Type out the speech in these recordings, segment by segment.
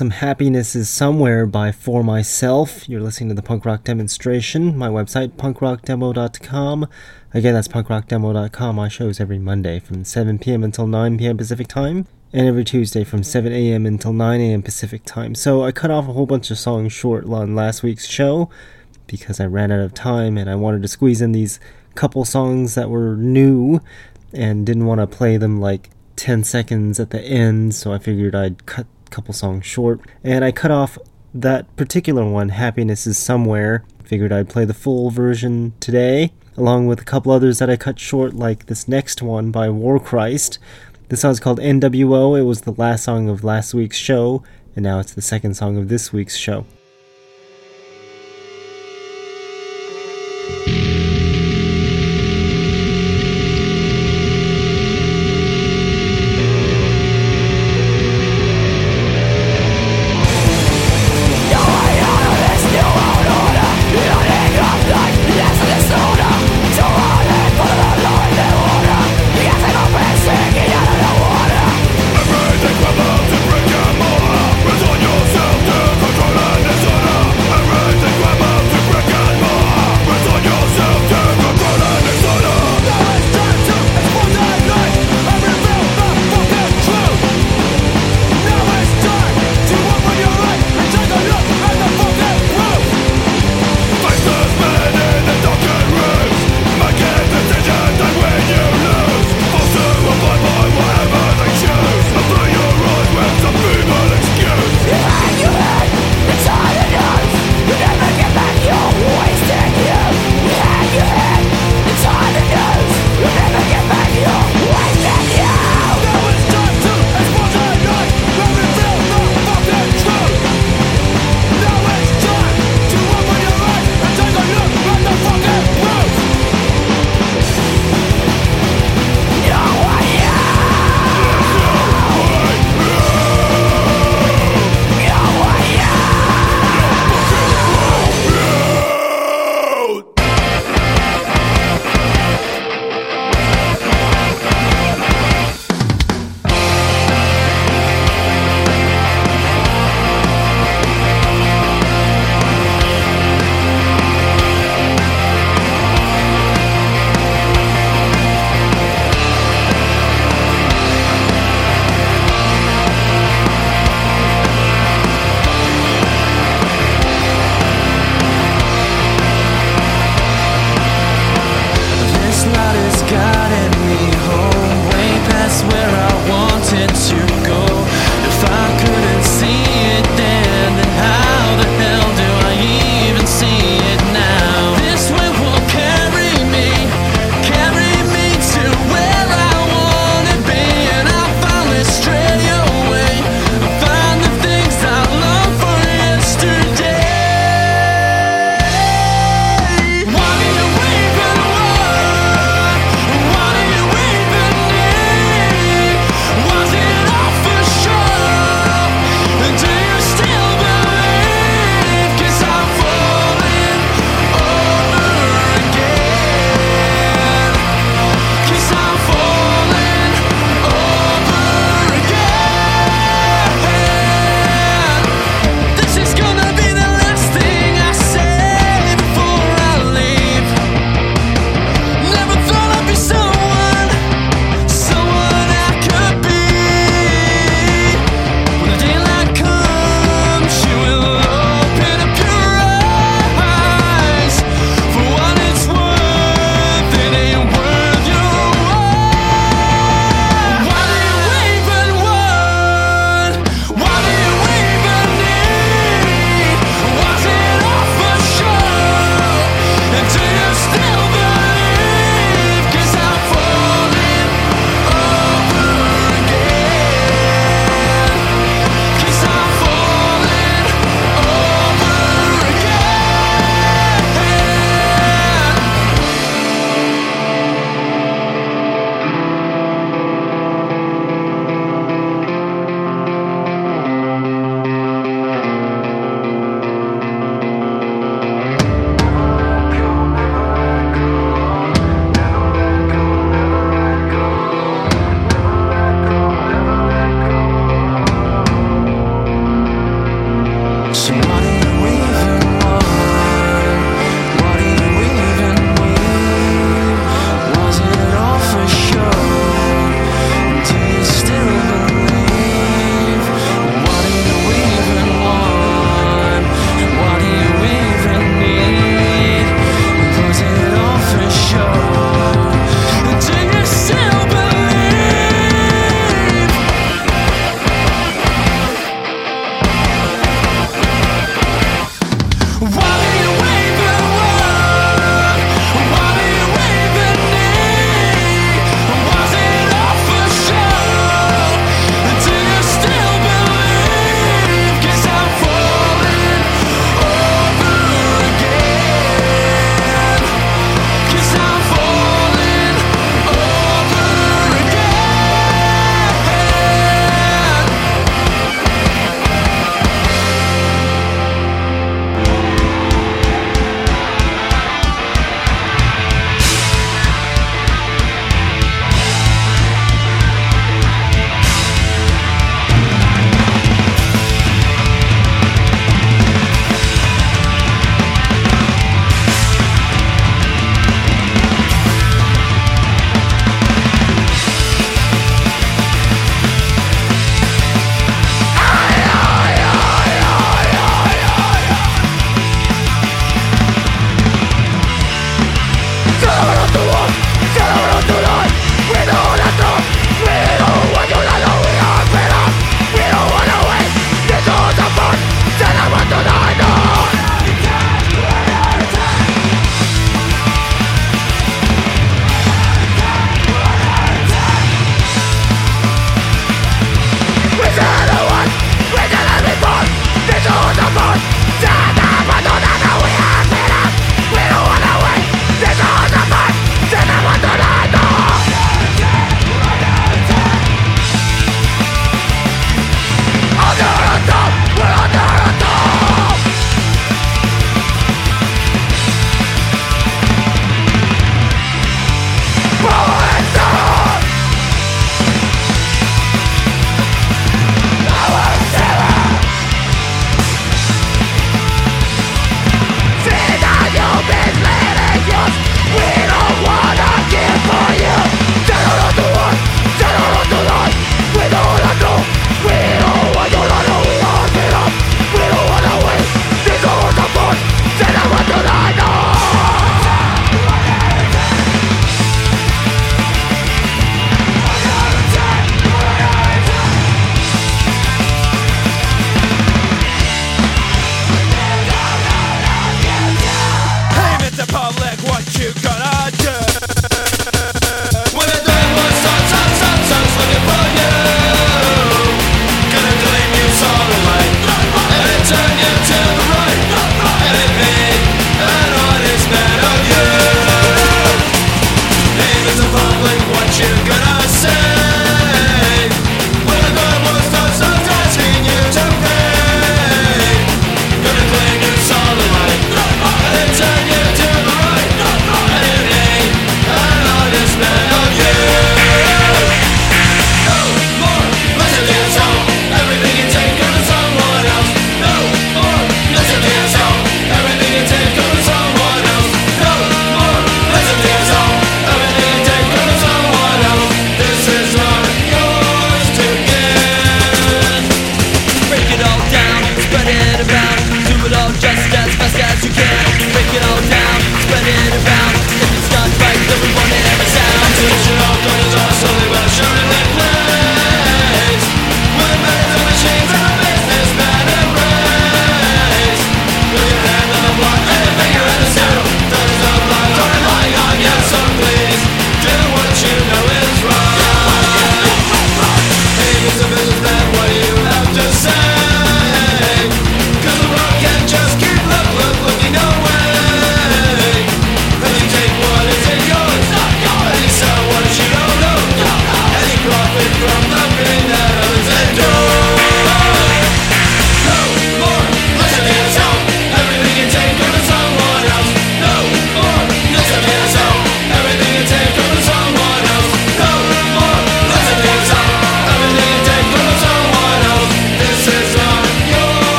Some Happiness is Somewhere by For Myself. You're listening to the punk rock demonstration. My website, punkrockdemo.com. Again, that's punkrockdemo.com. My shows every Monday from 7 p.m. until 9 p.m. Pacific time, and every Tuesday from 7 a.m. until 9 a.m. Pacific time. So I cut off a whole bunch of songs short on last week's show because I ran out of time and I wanted to squeeze in these couple songs that were new and didn't want to play them like 10 seconds at the end, so I figured I'd cut couple songs short, and I cut off that particular one, Happiness is Somewhere. Figured I'd play the full version today, along with a couple others that I cut short, like this next one by War Christ. This song's called NWO. It was the last song of last week's show, and now it's the second song of this week's show.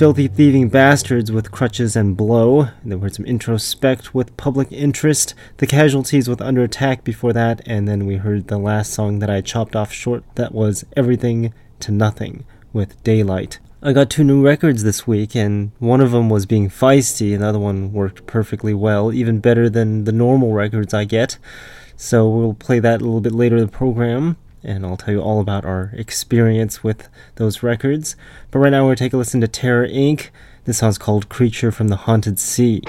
Filthy thieving bastards with crutches and blow. And then we heard some introspect with public interest. The casualties with under attack before that, and then we heard the last song that I chopped off short. That was everything to nothing with daylight. I got two new records this week, and one of them was being feisty. Another one worked perfectly well, even better than the normal records I get. So we'll play that a little bit later in the program and I'll tell you all about our experience with those records. But right now, we're going to take a listen to Terror Inc. This song's called Creature from the Haunted Sea.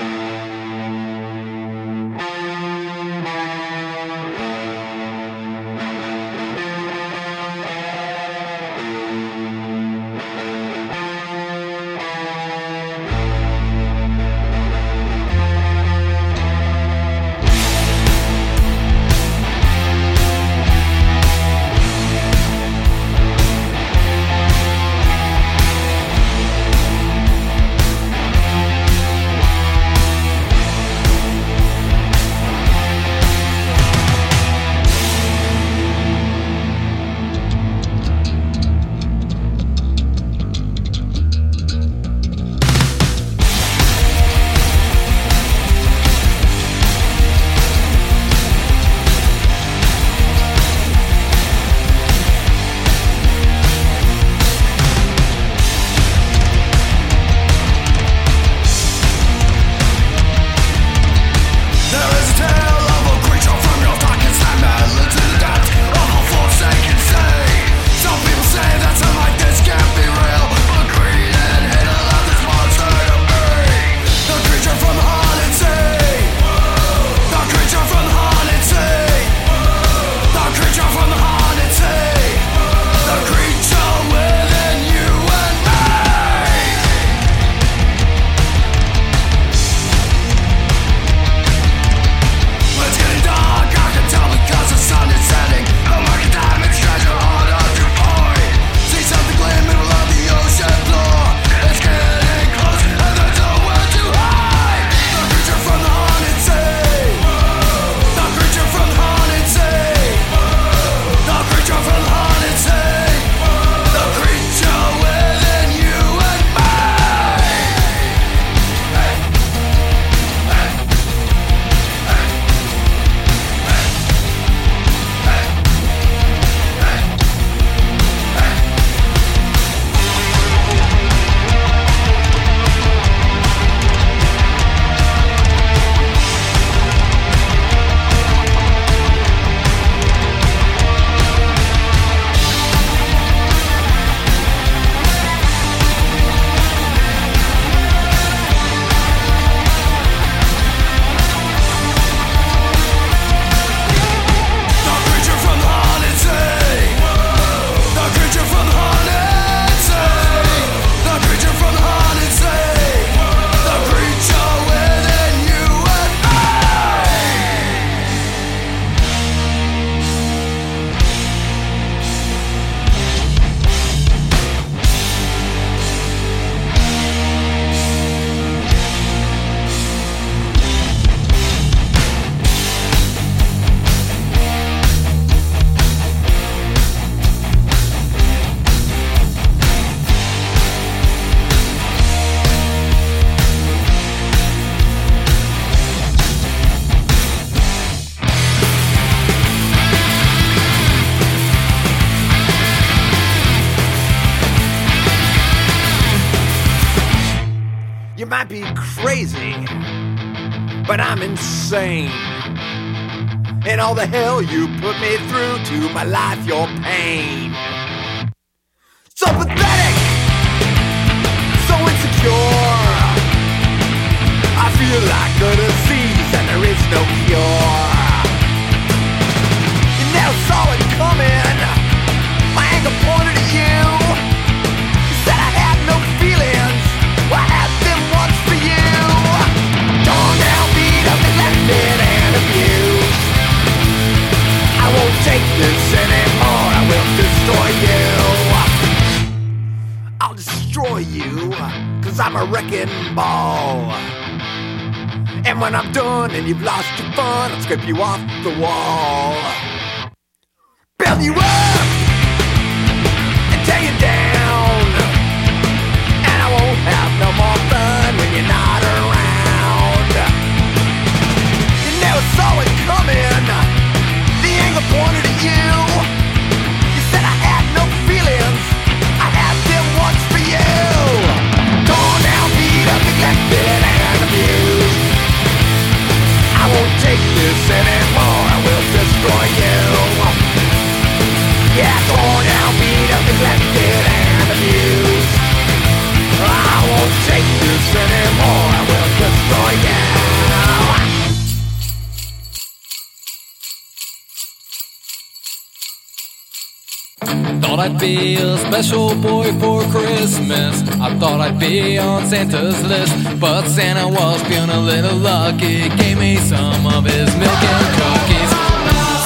be a special boy for Christmas. I thought I'd be on Santa's list, but Santa was feeling a little lucky. Gave me some of his milk and cookies.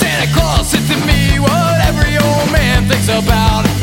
Santa Claus said to me what every old man thinks about.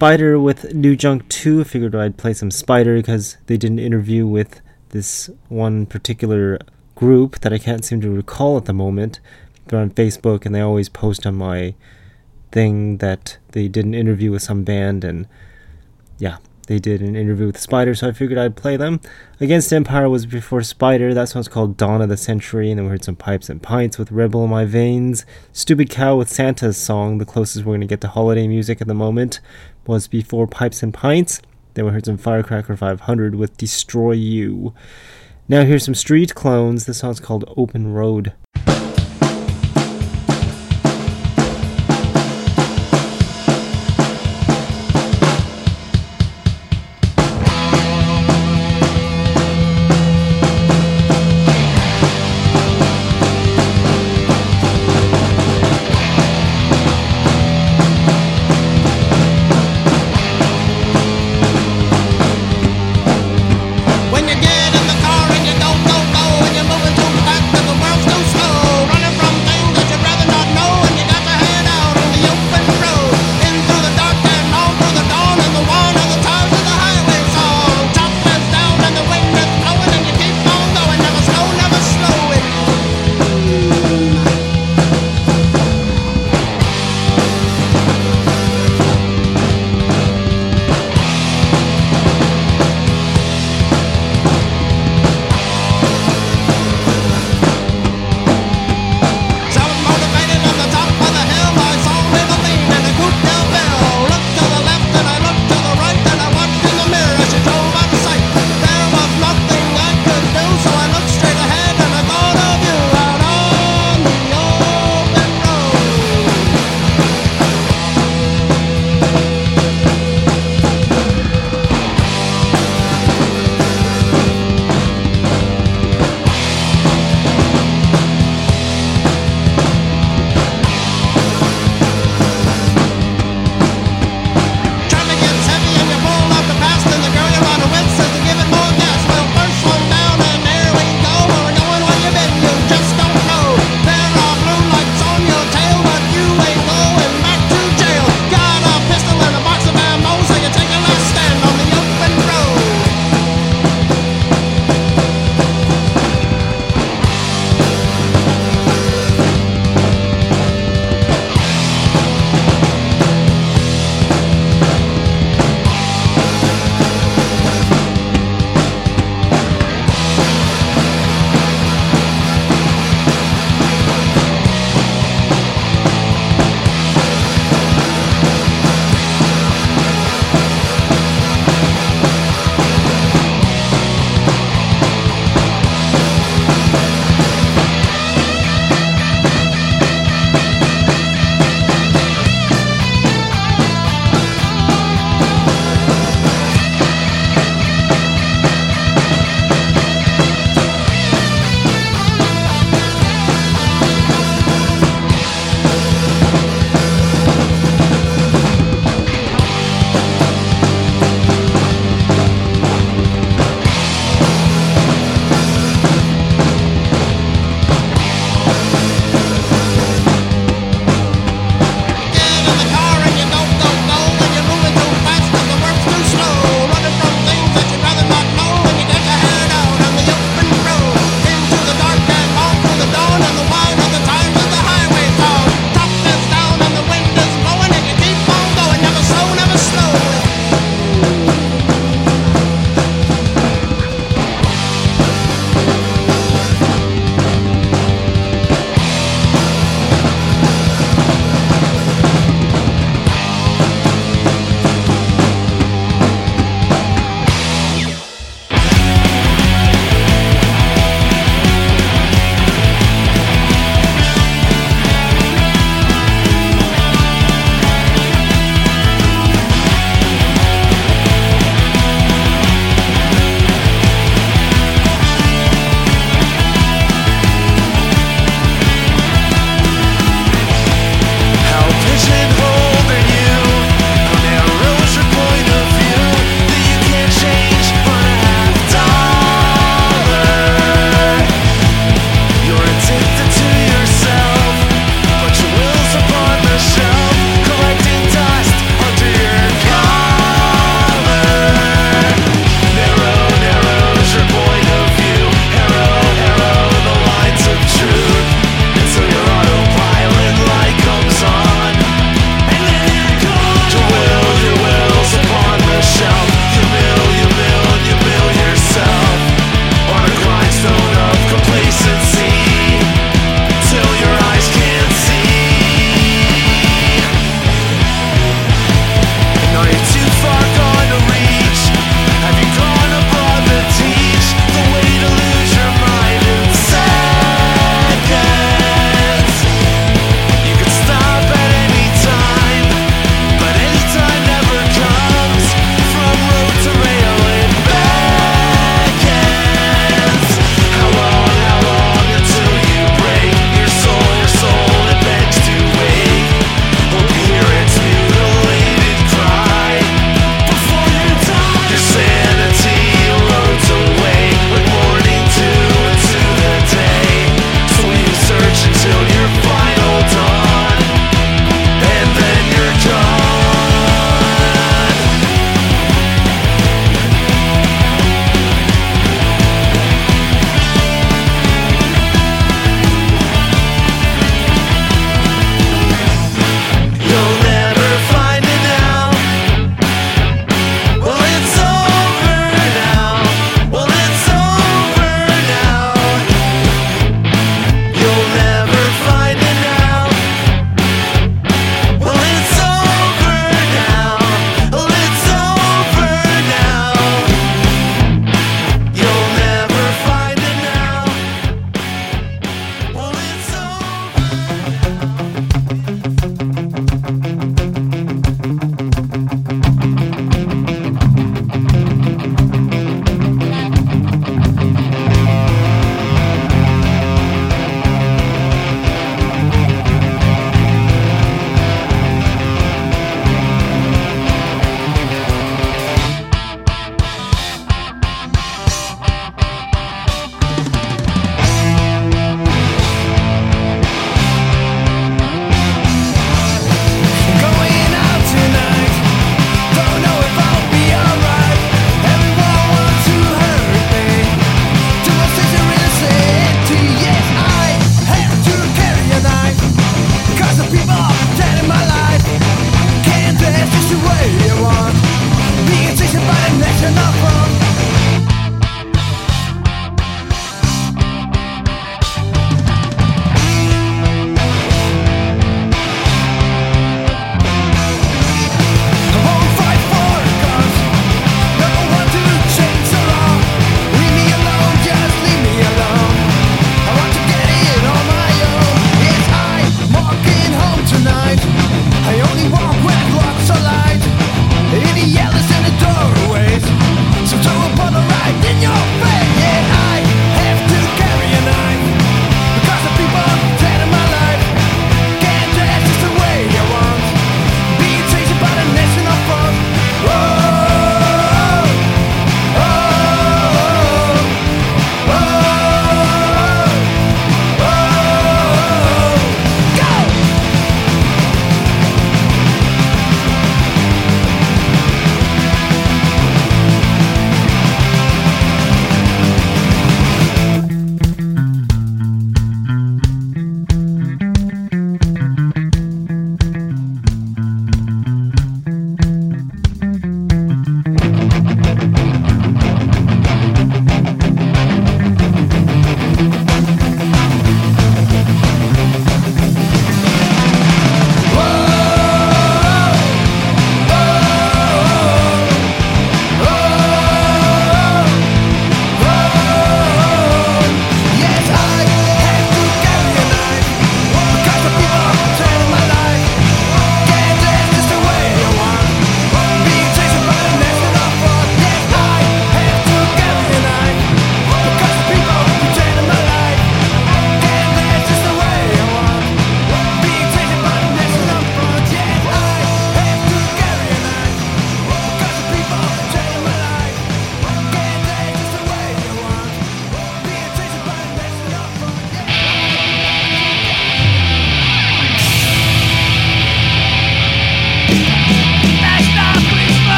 Spider with New Junk 2. I figured I'd play some Spider because they did an interview with this one particular group that I can't seem to recall at the moment. They're on Facebook and they always post on my thing that they did an interview with some band and yeah, they did an interview with Spider, so I figured I'd play them. Against Empire was before Spider, that song's called Dawn of the Century, and then we heard some Pipes and Pints with Rebel in My Veins. Stupid Cow with Santa's song, the closest we're going to get to holiday music at the moment, was before Pipes and Pints. Then we heard some Firecracker 500 with Destroy You. Now here's some Street Clones, this song's called Open Road.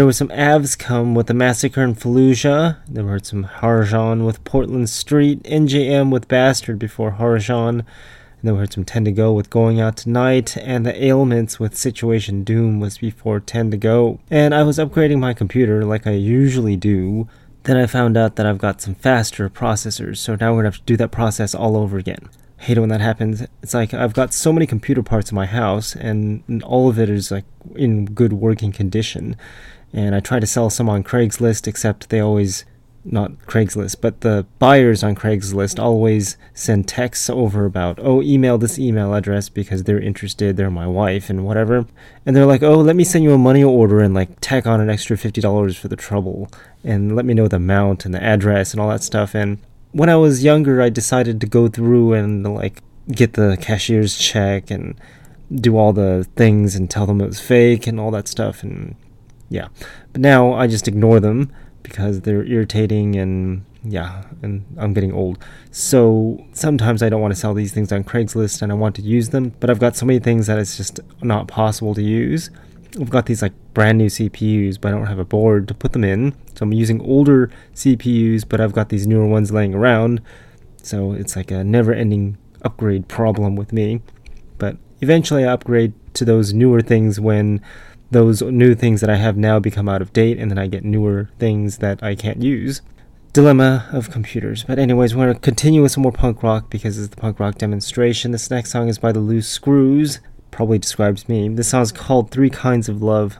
There was some Avs come with the Massacre in Fallujah. There were some Harajan with Portland Street, NJM with Bastard before Harajan. And then we heard some 10 to go with Going Out Tonight, and the Ailments with Situation Doom was before 10 to go. And I was upgrading my computer like I usually do. Then I found out that I've got some faster processors, so now we're gonna have to do that process all over again. Hate it when that happens. It's like I've got so many computer parts in my house, and all of it is like in good working condition and I try to sell some on Craigslist, except they always not Craigslist, but the buyers on Craigslist always send texts over about, oh, email this email address because they're interested, they're my wife and whatever. And they're like, oh, let me send you a money order and like tack on an extra $50 for the trouble and let me know the amount and the address and all that stuff. And when I was younger, I decided to go through and like get the cashier's check and do all the things and tell them it was fake and all that stuff and yeah. But now I just ignore them because they're irritating and yeah, and I'm getting old. So sometimes I don't want to sell these things on Craigslist and I want to use them, but I've got so many things that it's just not possible to use. I've got these like brand new CPUs, but I don't have a board to put them in. So I'm using older CPUs, but I've got these newer ones laying around. So it's like a never ending upgrade problem with me. Eventually I upgrade to those newer things when those new things that I have now become out of date, and then I get newer things that I can't use. Dilemma of computers. But, anyways, we're going to continue with some more punk rock because it's the punk rock demonstration. This next song is by the Loose Screws. Probably describes me. This song is called Three Kinds of Love.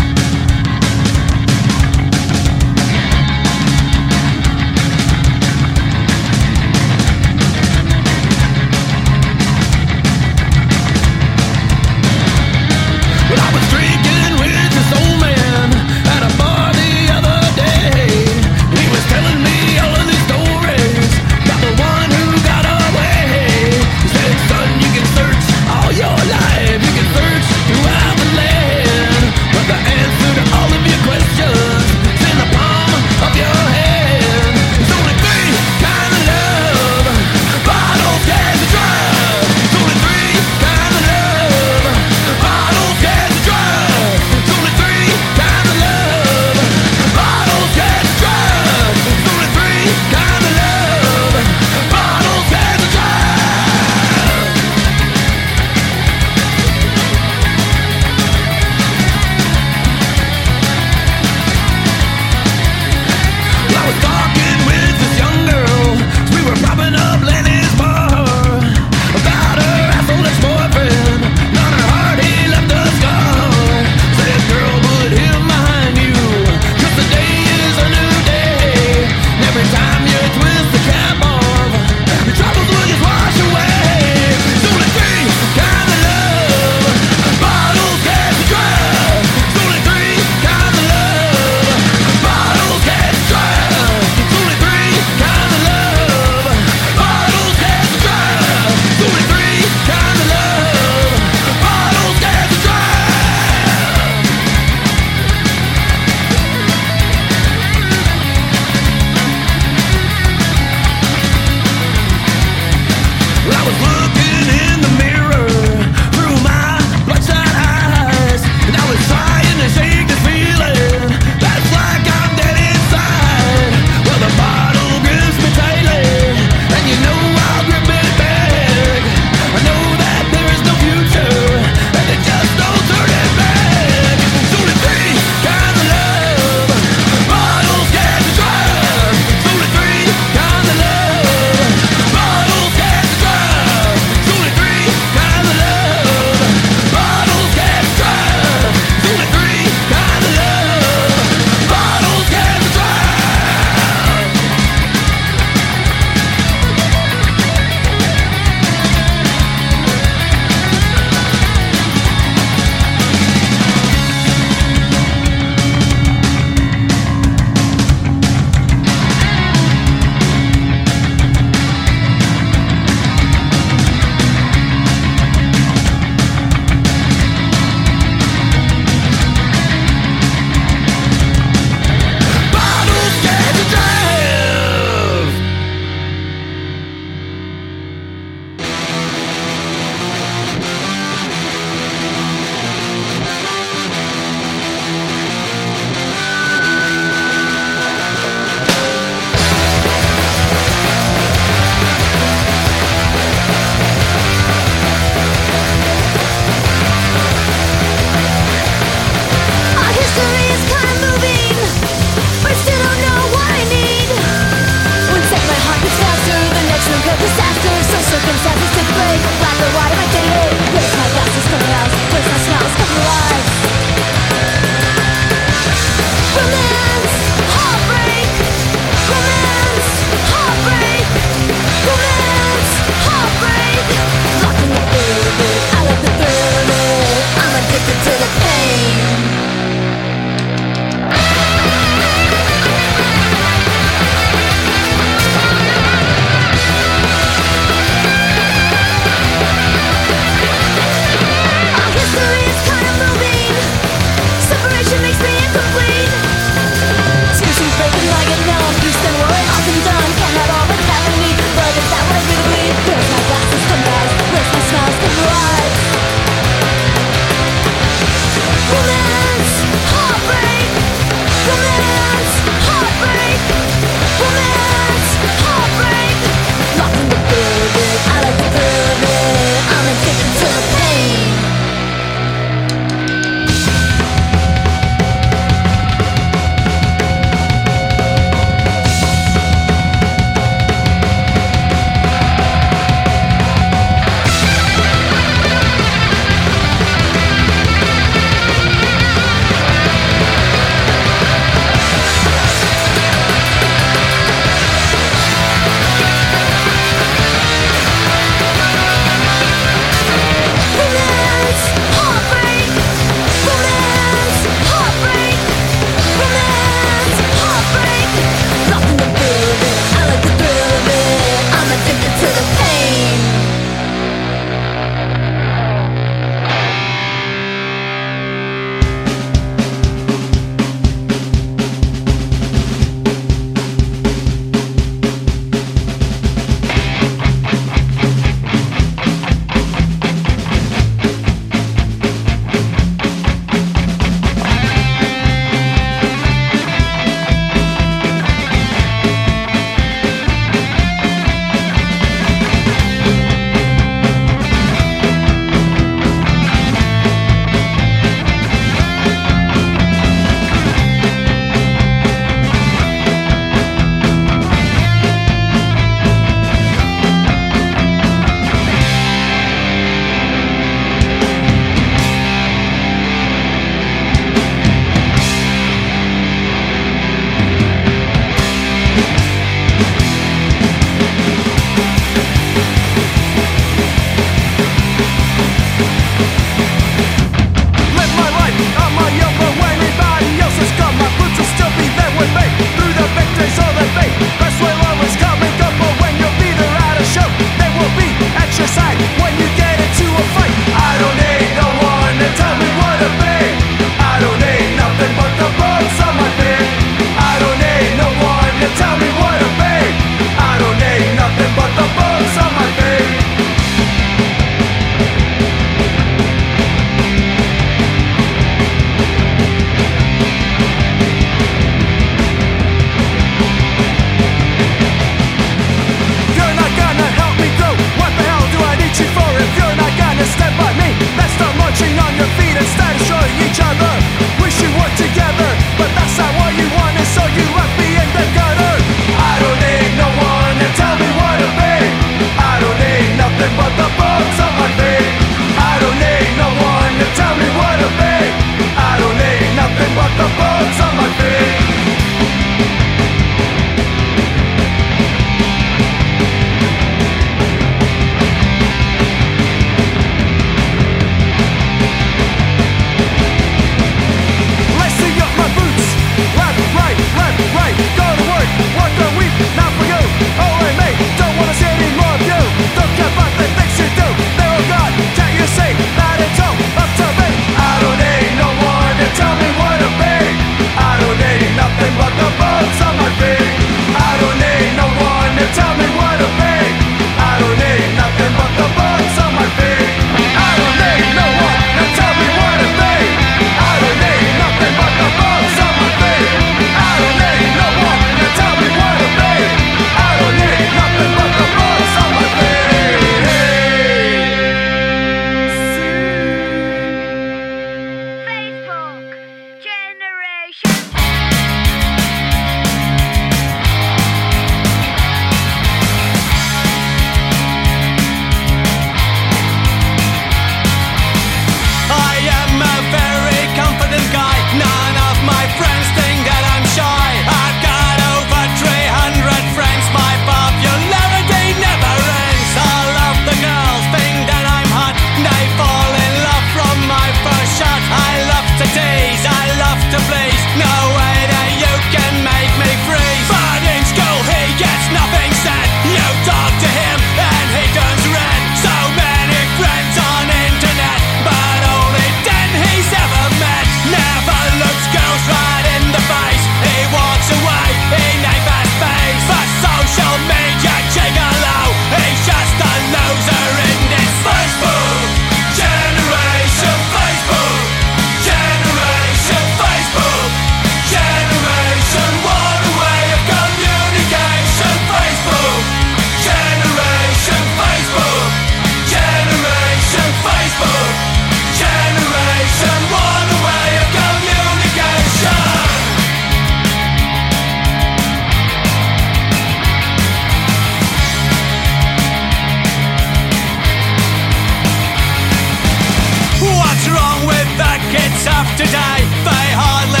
it's up to die by heartless.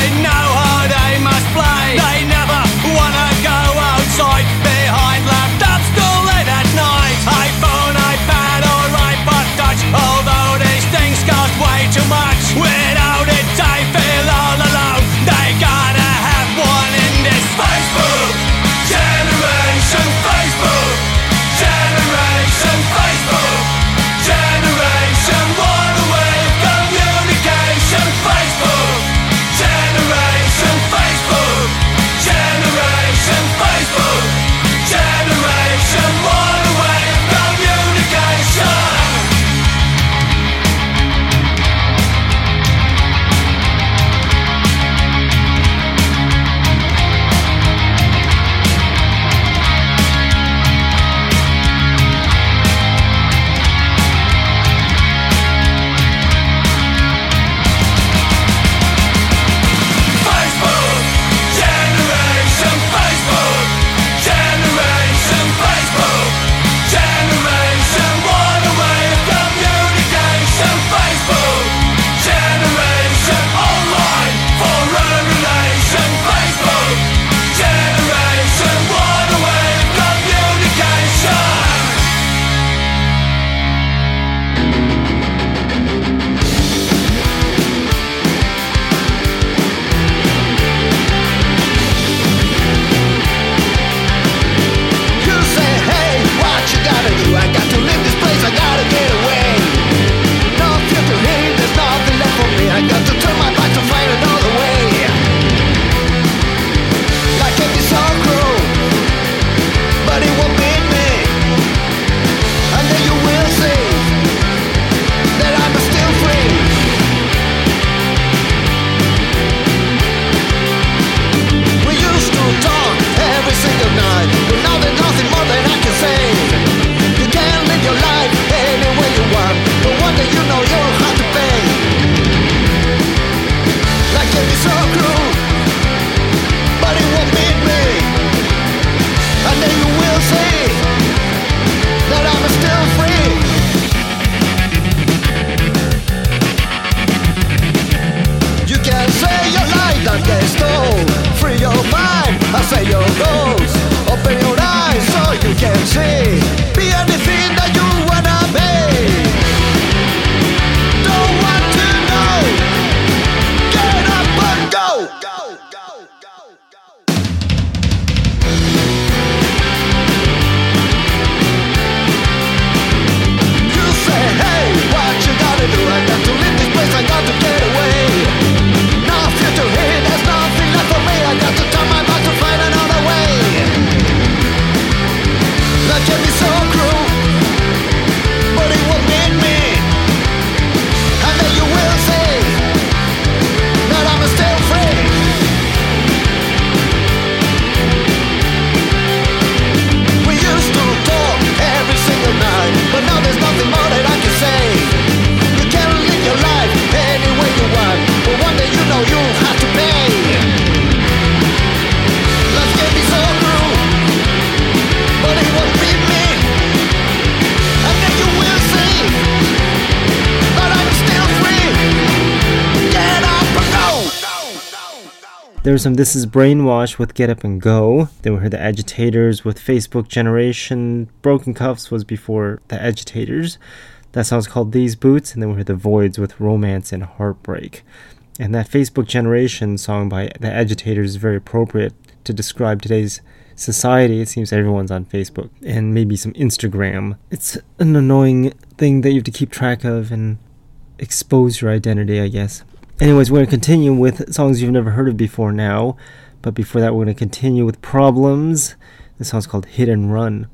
There was some This Is Brainwash with Get Up and Go. Then we heard The Agitators with Facebook Generation. Broken Cuffs was before The Agitators. That song's called These Boots. And then we heard The Voids with Romance and Heartbreak. And that Facebook Generation song by The Agitators is very appropriate to describe today's society. It seems everyone's on Facebook and maybe some Instagram. It's an annoying thing that you have to keep track of and expose your identity, I guess. Anyways, we're going to continue with songs you've never heard of before now. But before that, we're going to continue with Problems. This song's called Hit and Run.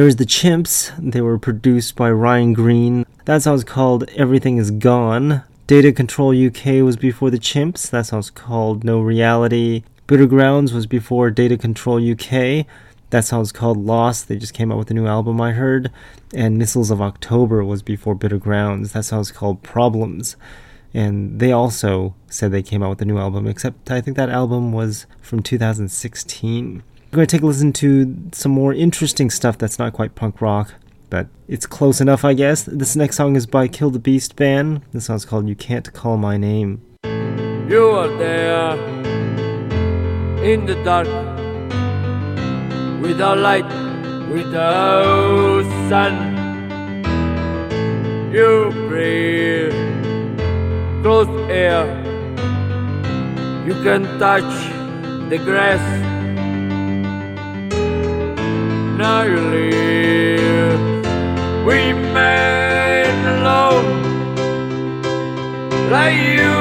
There was the Chimps. They were produced by Ryan Green. That song's called Everything Is Gone. Data Control UK was before the Chimps. That song's called No Reality. Bitter Grounds was before Data Control UK. That song's called Lost. They just came out with a new album, I heard. And Missiles of October was before Bitter Grounds. That song's called Problems. And they also said they came out with a new album, except I think that album was from 2016. We're going to take a listen to some more interesting stuff that's not quite punk rock, but it's close enough, I guess. This next song is by Kill the Beast Band. This song's called You Can't Call My Name. You are there in the dark without light, without sun. You breathe close air. You can touch the grass. Leave. We remain alone, like you.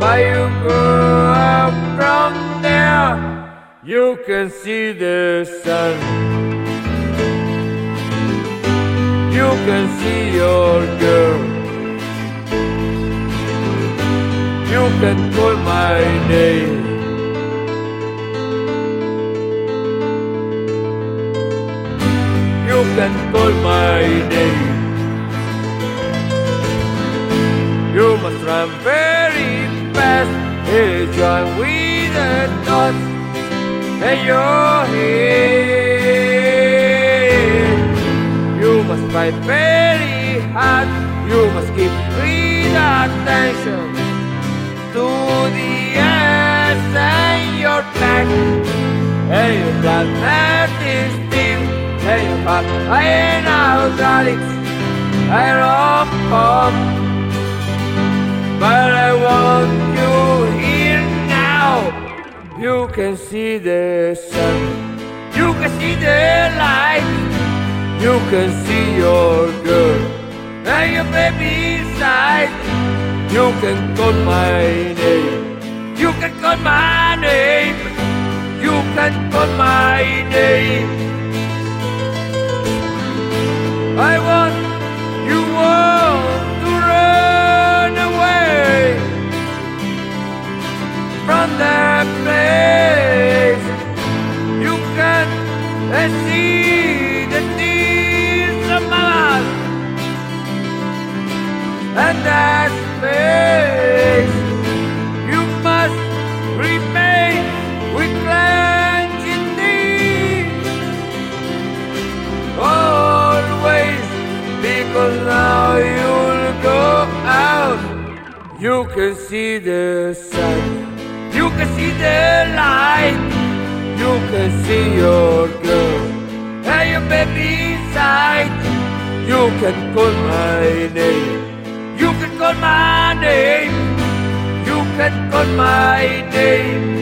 But you go out from there, you can see the sun. You can see your girl. You can call my name. Can call my name. You must run very fast. Join with the thoughts in your head. You must fight very hard. You must keep real attention to the ass and your back. And your blood that is deep. Your heart and hydraulics. I rock pump. But I want you here now. You can see the sun. You can see the light. You can see your girl and your baby inside. You can call my name. You can call my name. You can call my name. Can see the sun. You can see the light. You can see your girl and your baby side. You can call my name. You can call my name. You can call my name.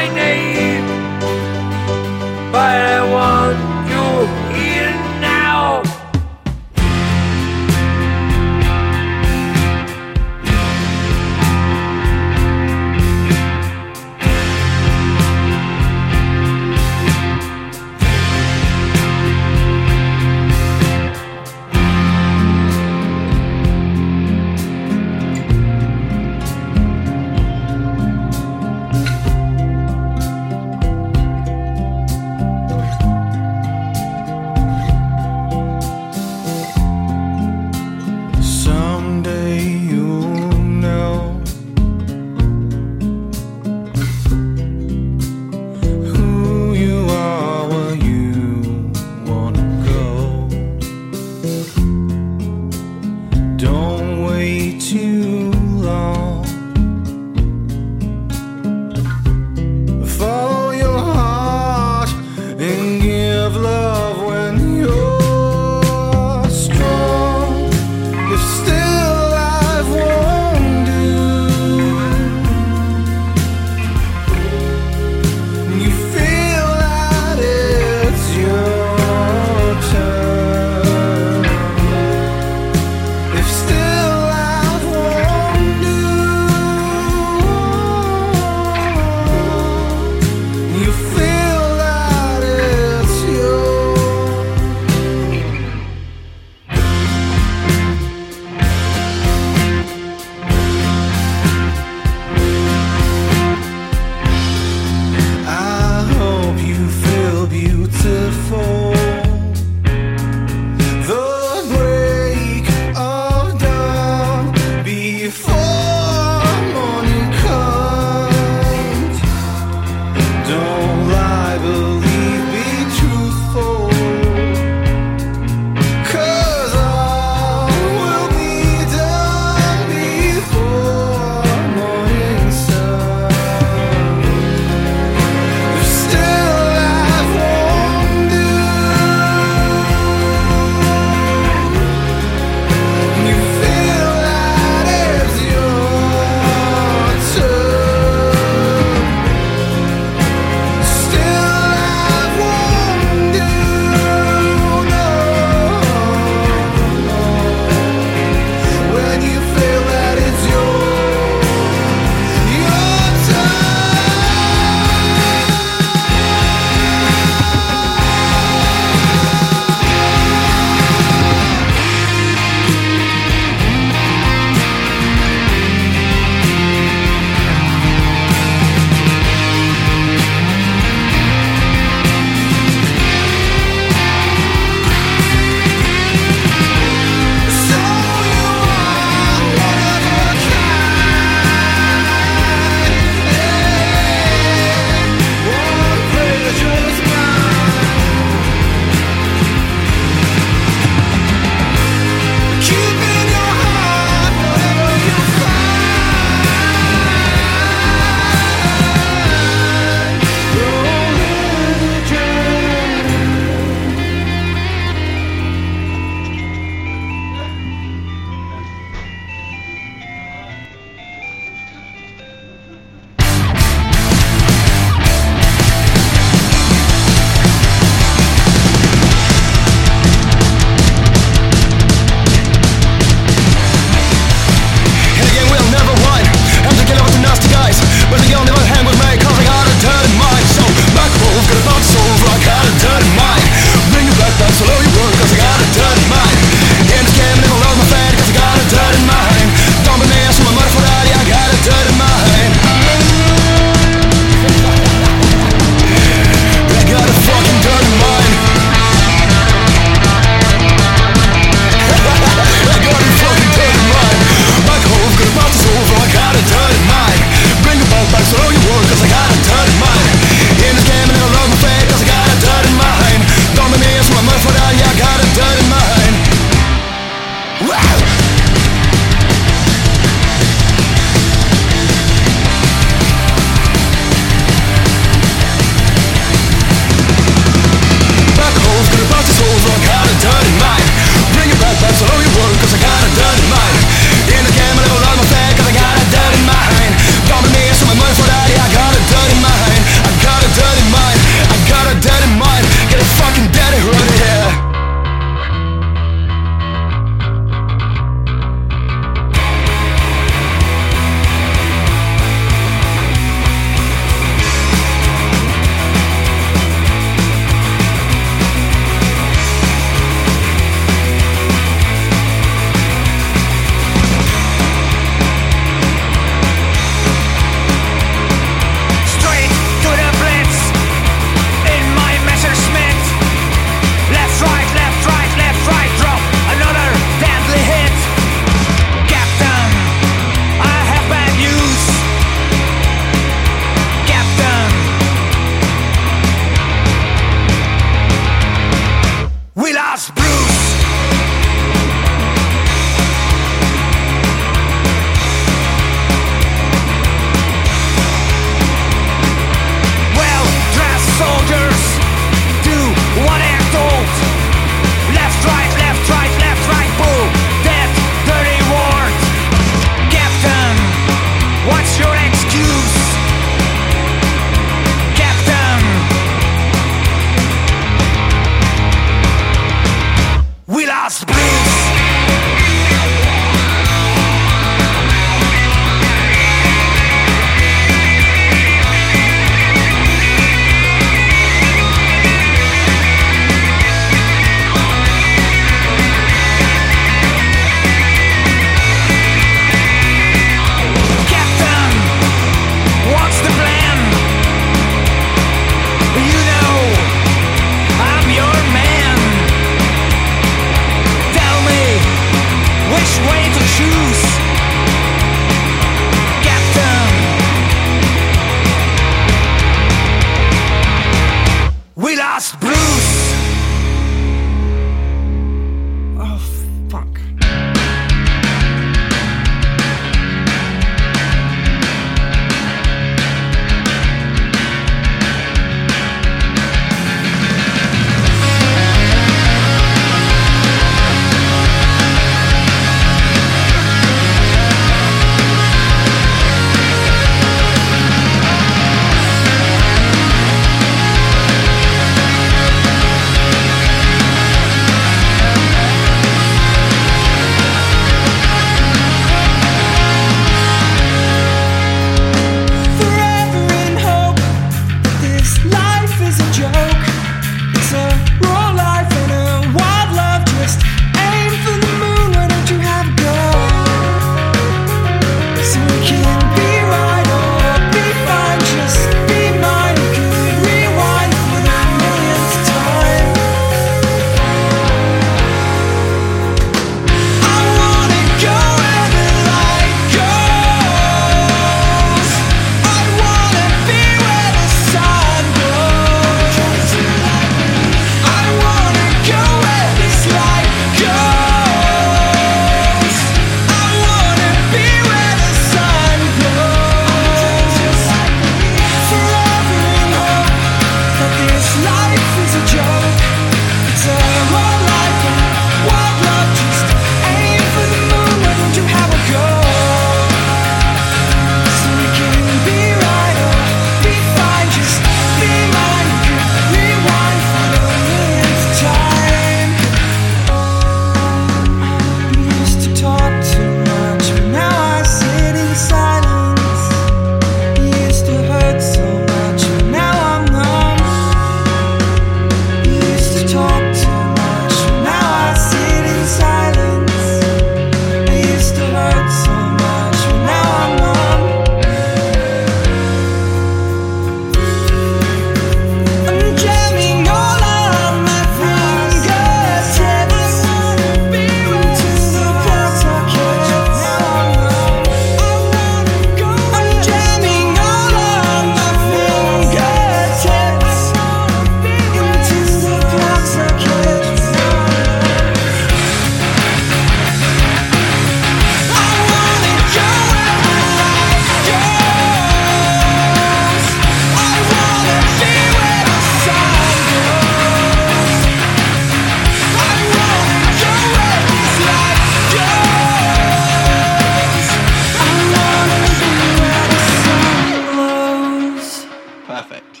perfect.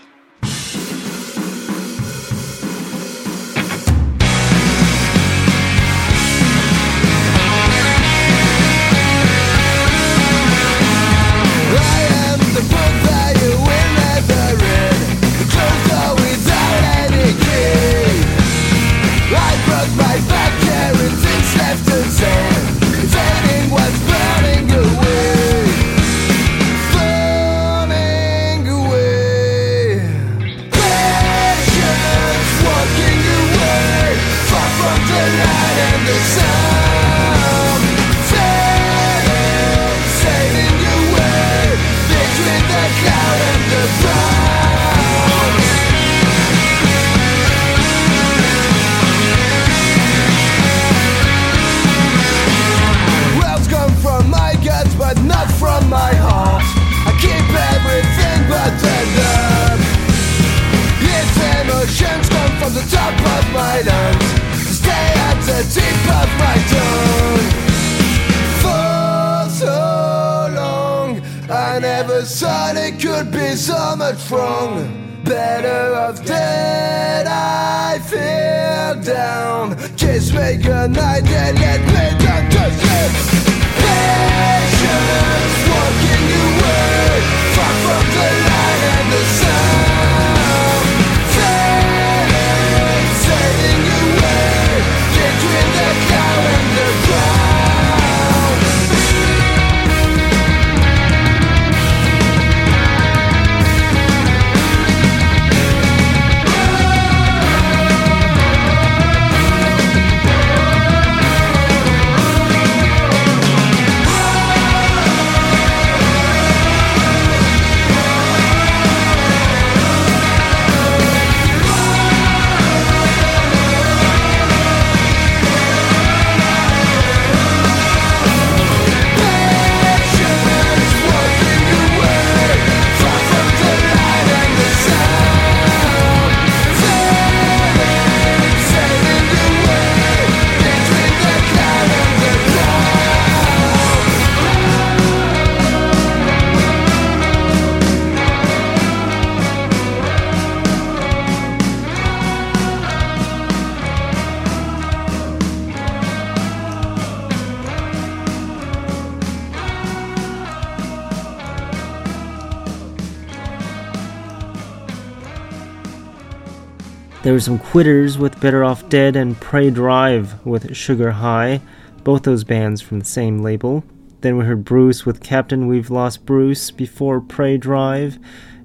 There were some quitters with Better Off Dead and Prey Drive with Sugar High, both those bands from the same label. Then we heard Bruce with Captain We've Lost Bruce before Prey Drive,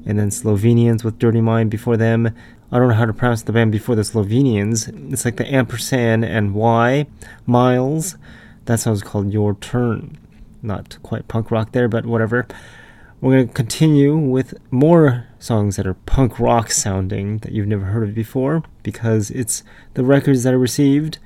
and then Slovenians with Dirty Mind before them. I don't know how to pronounce the band before the Slovenians. It's like the ampersand and Y, Miles. That song's called Your Turn. Not quite punk rock there, but whatever. We're going to continue with more songs that are punk rock sounding that you've never heard of before because it's the records that I received.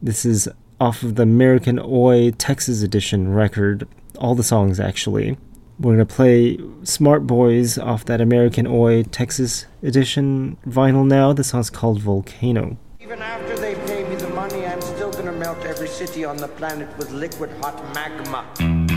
This is off of the American Oi Texas Edition record, all the songs actually. We're going to play Smart Boys off that American Oi Texas Edition vinyl now. The song's called Volcano. Even after they pay me the money, I'm still gonna melt every city on the planet with liquid hot magma.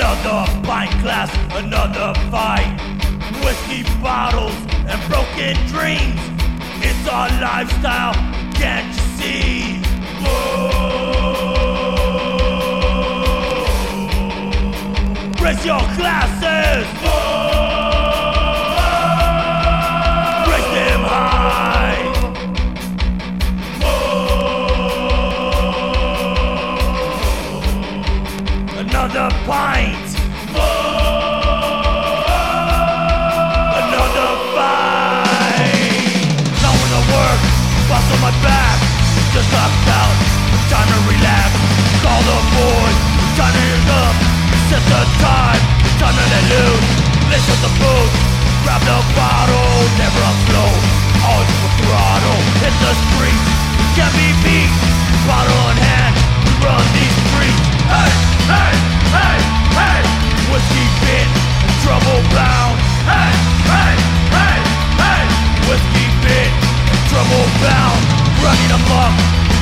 Another pint glass, another fight. Whiskey bottles and broken dreams. It's our lifestyle, can't you see? Whoa. Raise your glasses. Raise them high. Another pint. Just knocked out. Time to relax. Call the boys. Time to up. The time. Time to let loose. Lace with the. Grab the bottle. Never slow. Always full throttle. Hit the streets. Can't be beat. Bottle in hand. We run these streets. Hey, hey, hey, hey. Whiskey. Trouble bound. Hey, hey, hey, hey. Whiskey bit. Trouble bound. Running amok.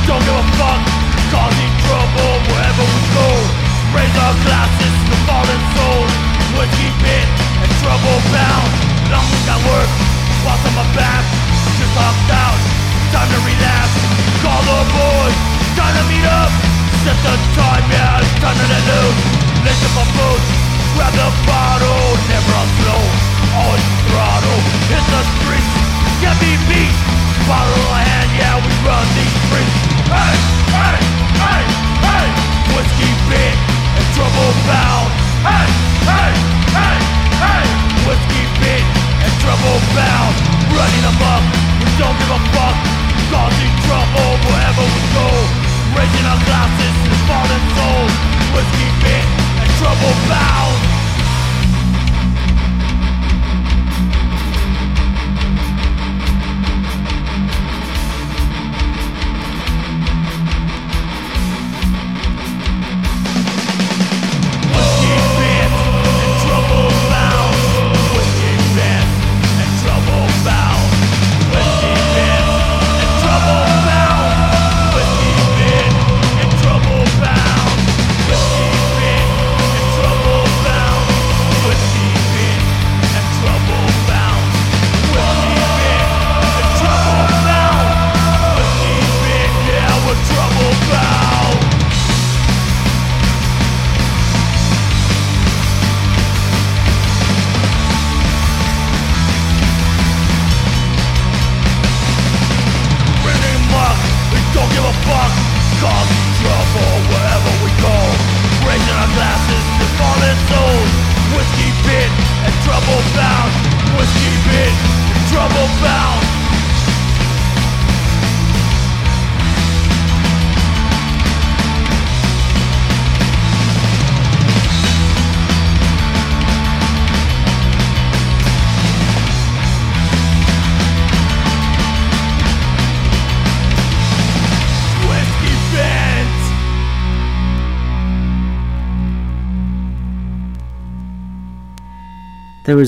Don't give a fuck. Causing trouble wherever we go. Raise our glasses to fallen souls. Whiskey bit and trouble bound. Long week I work. Whilst on my back. Just locked out. Time to relax. Call the boys. Time to meet up. Set the time, yeah. It's time to loose. Lace up my boots. Grab the bottle. Never on slow. Always throttle. Hit the streets. Can't be beat. Bottle hand, yeah. We run these streets. Hey, hey, hey, hey. Whiskey and trouble bound. Hey, hey, hey, hey. Whiskey and trouble bound. Running amok. We don't give a fuck. Causing trouble wherever we go. Raising our glasses to fallen souls. Whiskey bit and trouble bound.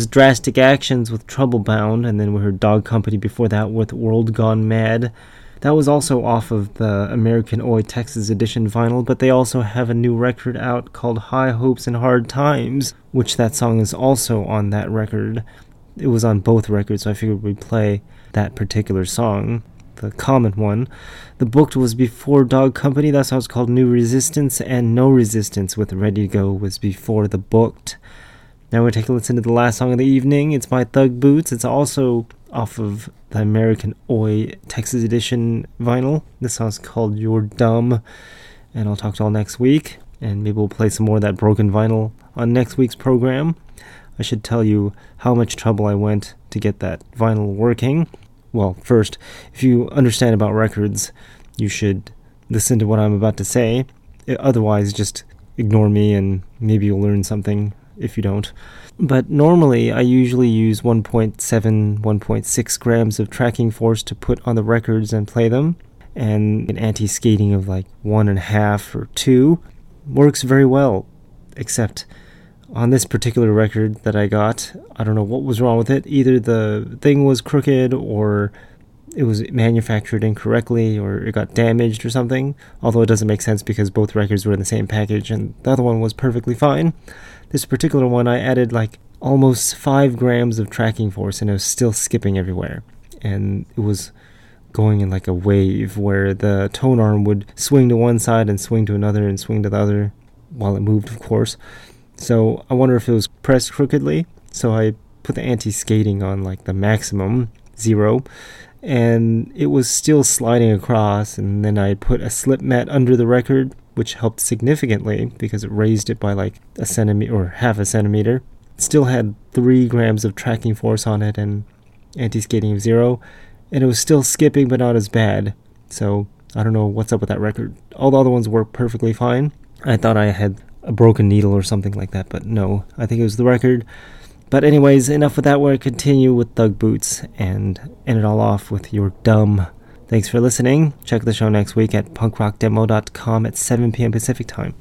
Drastic Actions with Trouble Bound, and then we heard Dog Company before that with World Gone Mad. That was also off of the American Oi Texas Edition vinyl, but they also have a new record out called High Hopes and Hard Times, which that song is also on that record. It was on both records, so I figured we'd play that particular song, the common one. The booked was before Dog Company, that's how it's called New Resistance, and No Resistance with Ready to Go was before the booked. Now we're take a listen to the last song of the evening. It's by Thug Boots. It's also off of the American Oi Texas Edition vinyl. This song's called You're Dumb. And I'll talk to y'all next week. And maybe we'll play some more of that broken vinyl on next week's program. I should tell you how much trouble I went to get that vinyl working. Well, first, if you understand about records, you should listen to what I'm about to say. Otherwise, just ignore me and maybe you'll learn something if you don't. But normally, I usually use 1.7, 1.6 grams of tracking force to put on the records and play them, and an anti skating of like one and a half or two works very well. Except on this particular record that I got, I don't know what was wrong with it. Either the thing was crooked or it was manufactured incorrectly or it got damaged or something. Although it doesn't make sense because both records were in the same package and the other one was perfectly fine. This particular one, I added like almost five grams of tracking force and it was still skipping everywhere. And it was going in like a wave where the tone arm would swing to one side and swing to another and swing to the other while it moved, of course. So I wonder if it was pressed crookedly. So I put the anti skating on like the maximum, zero, and it was still sliding across. And then I put a slip mat under the record, which helped significantly because it raised it by like a centimeter or half a centimeter. Still had three grams of tracking force on it and anti skating of zero, and it was still skipping, but not as bad. So I don't know what's up with that record. All the other ones worked perfectly fine. I thought I had a broken needle or something like that, but no, I think it was the record. But anyways, enough with that. We're gonna continue with Thug Boots and end it all off with You're Dumb. Thanks for listening. Check the show next week at punkrockdemo.com at 7 p.m. Pacific time.